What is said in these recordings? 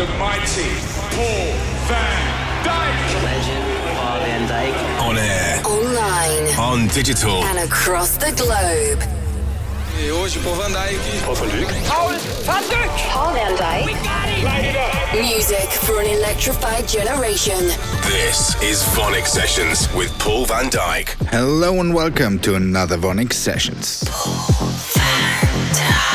the mighty Paul van Dyk. Legend Paul van Dyk. On air, Online on digital. and across the globe. E hoje, Paul van Dyk. Paul van Dyk. Music for an electrified generation. This is VONYC Sessions with Paul van Dyk. Hello and welcome to another VONYC Sessions. are listening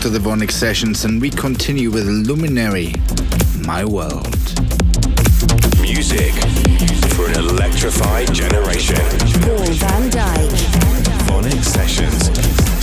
to the VONYC Sessions and we continue with Luminary, My World. Music for an electrified generation. Paul van Dyk. VONYC Sessions.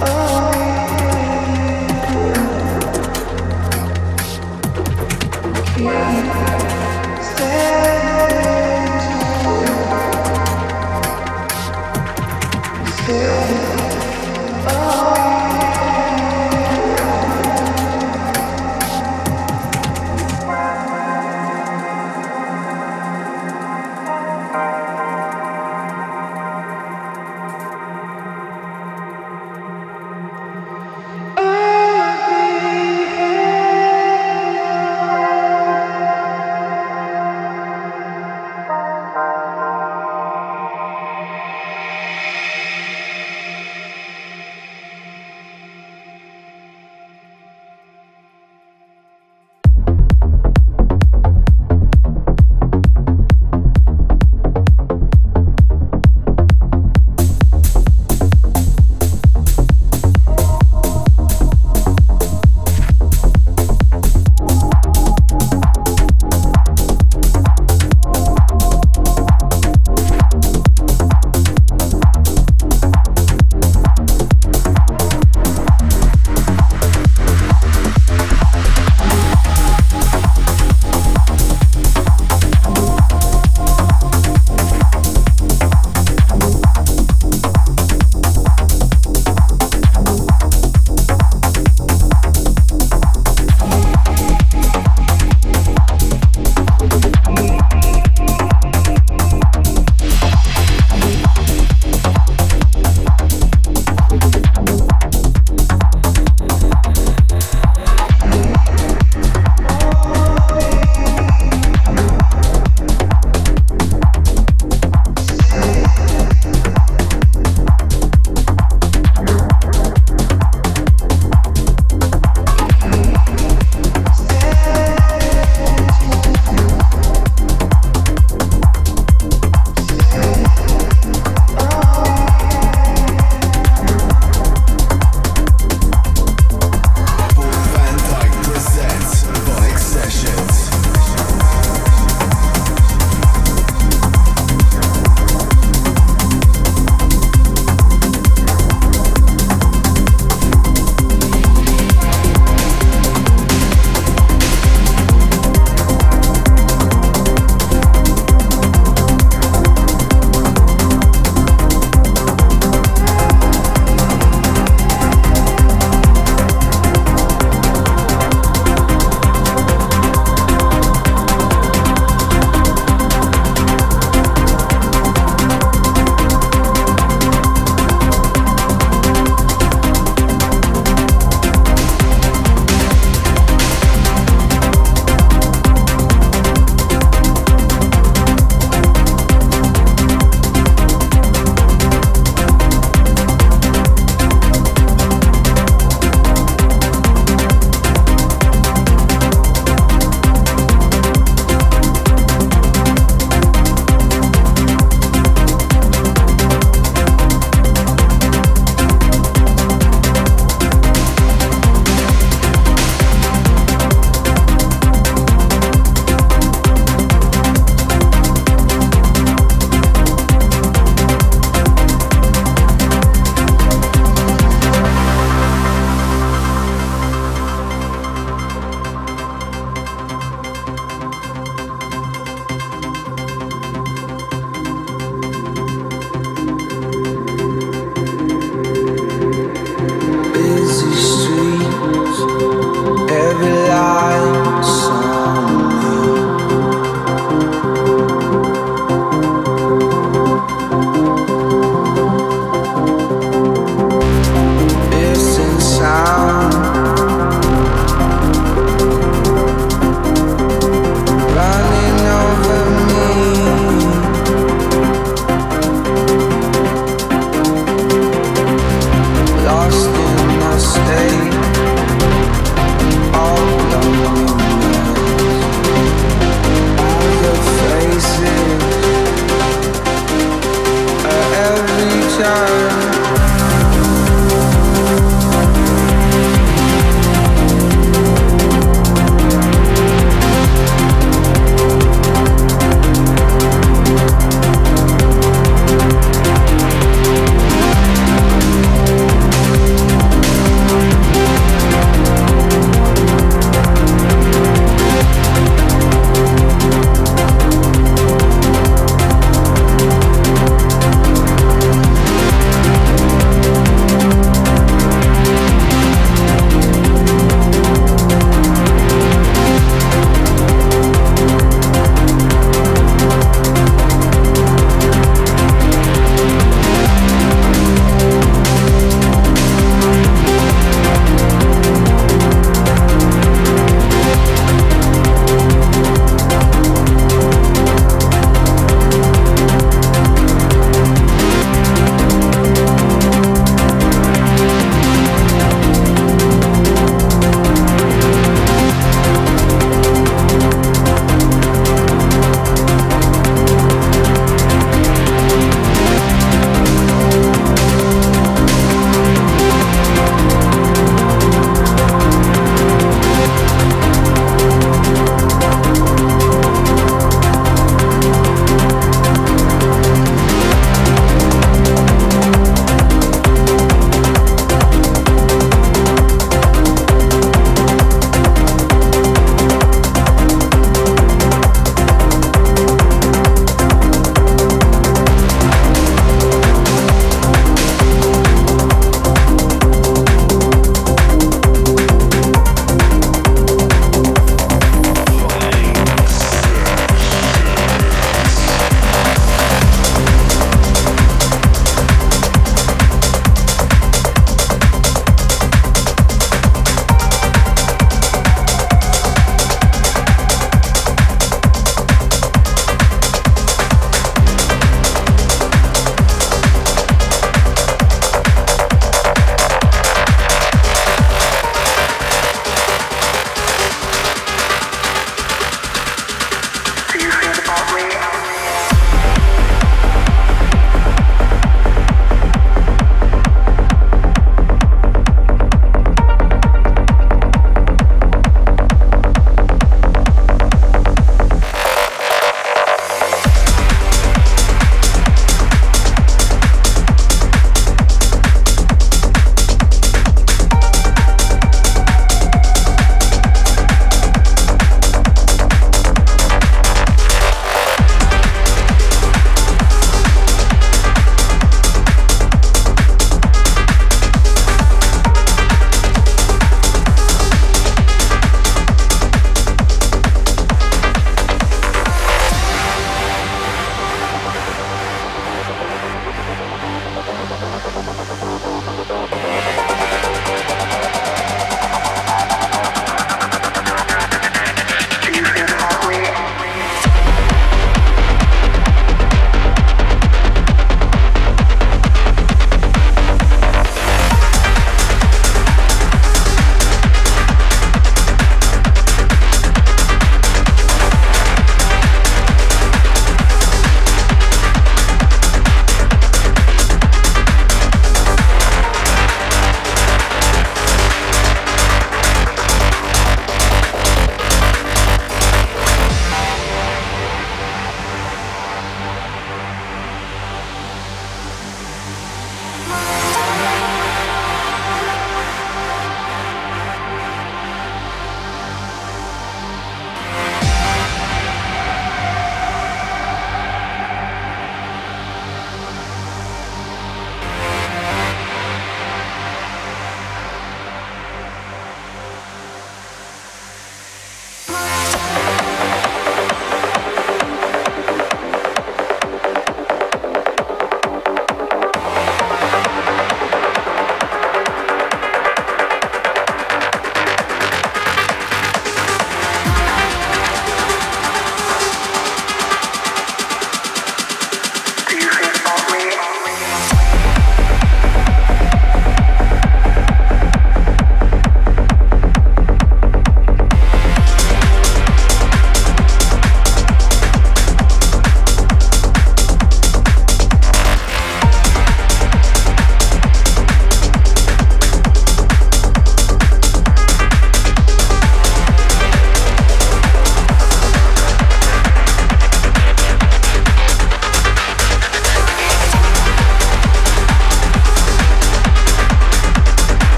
Oh.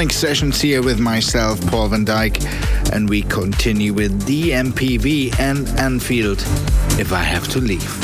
VONYC Sessions here with myself, Paul van Dyk, and we continue with DMPV and Anfield, If I Have to Leave.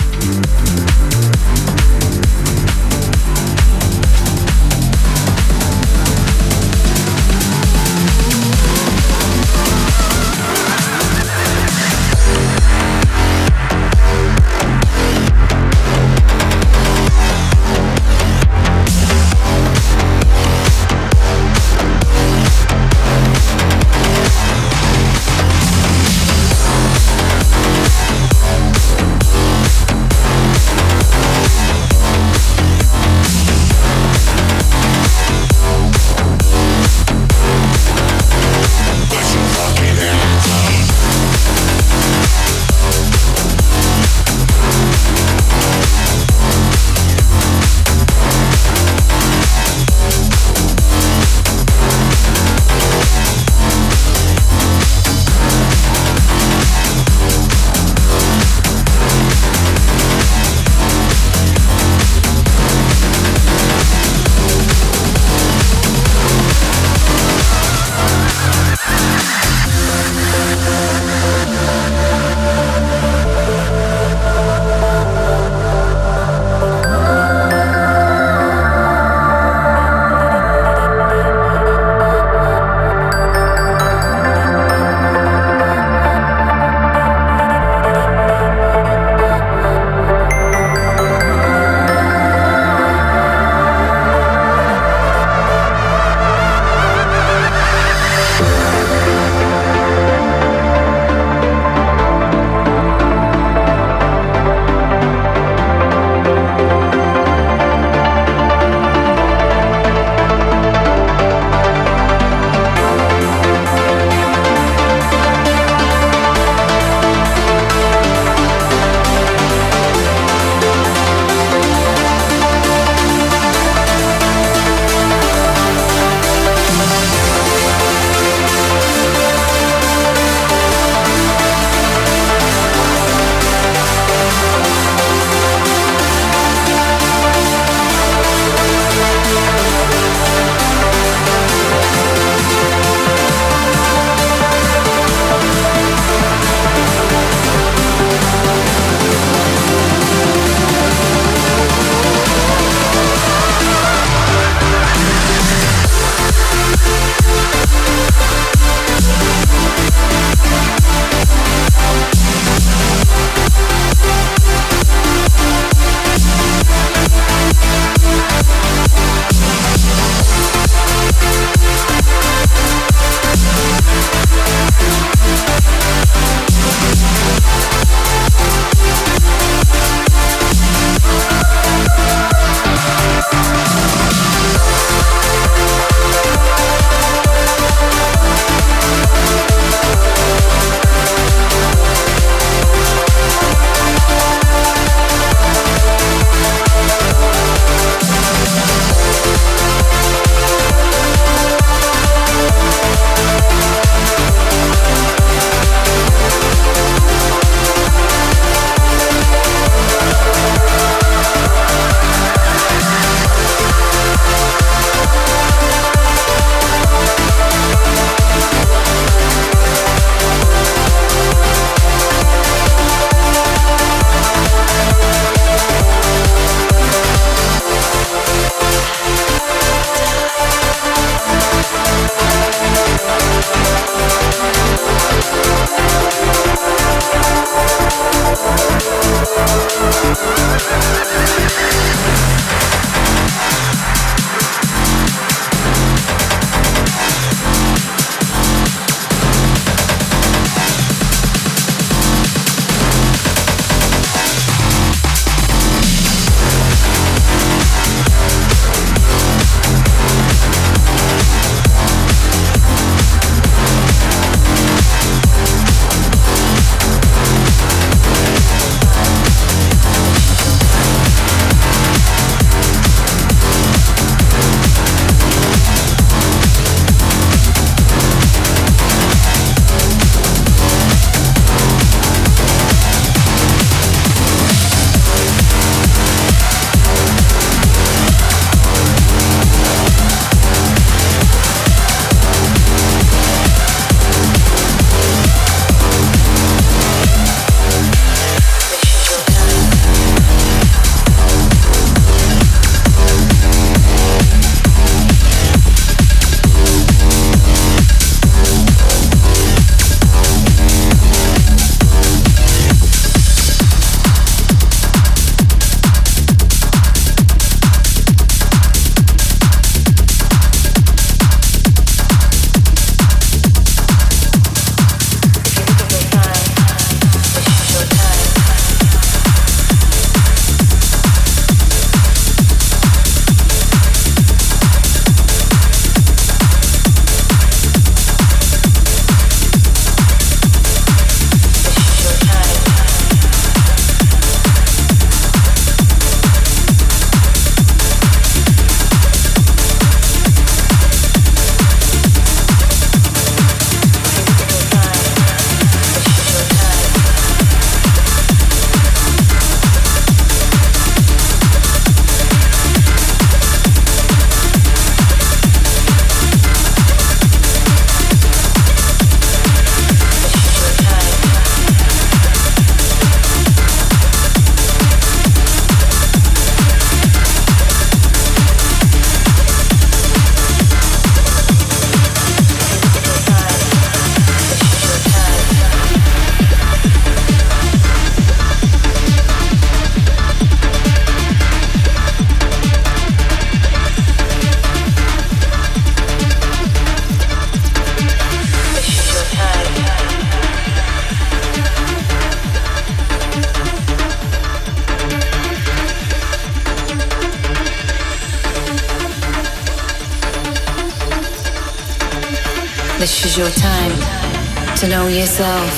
Is your time to know yourself.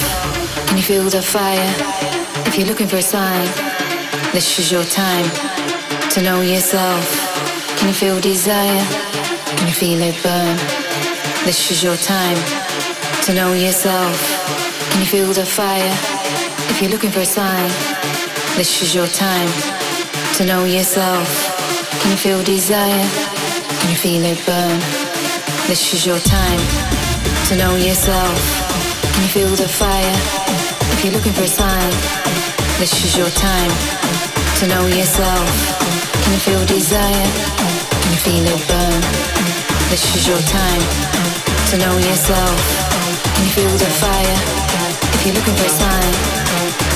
Can you feel the fire? If you're looking for a sign, this is your time to know yourself. Can you feel desire? Can you feel it burn? This is your time to know yourself. Can you feel the fire? If you're looking for a sign, this is your time to know yourself. Can you feel desire? Can you feel it burn? This is your time to know yourself. Can you feel the fire? If you're looking for a sign, this is your time to know yourself. Can you feel desire? Can you feel it burn? This is your time to know yourself. Can you feel the fire? If you're looking for a sign,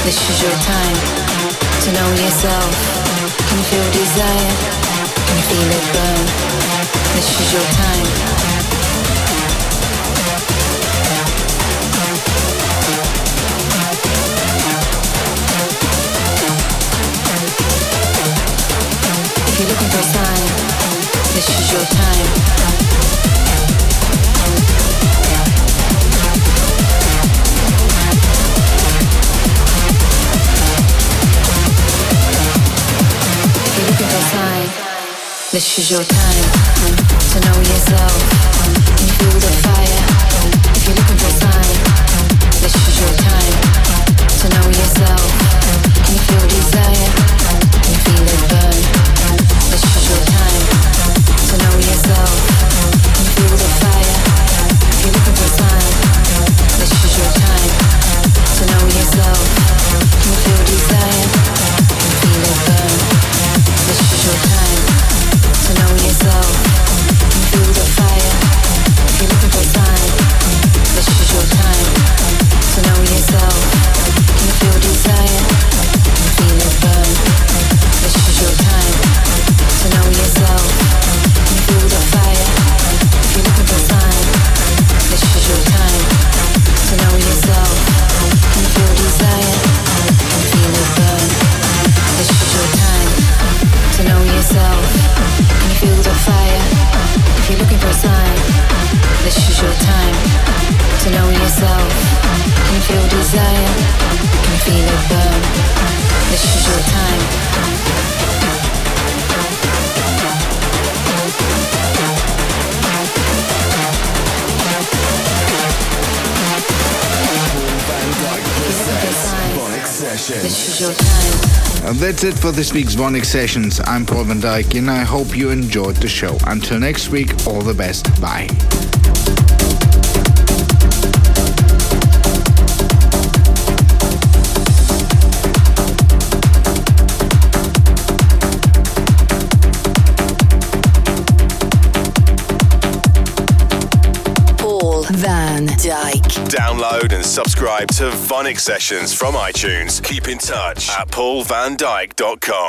this is your time to know yourself. Can you feel desire? Can you feel it burn? This is your time. This is your time. To know yourself. You feel the fire? That's it for this week's VONYC Sessions. I'm Paul van Dyk and I hope you enjoyed the show. Until next week, all the best. Bye. Paul Van Dyk. Download and subscribe to VONYC Sessions from iTunes. Keep in touch at paulvandyk.com.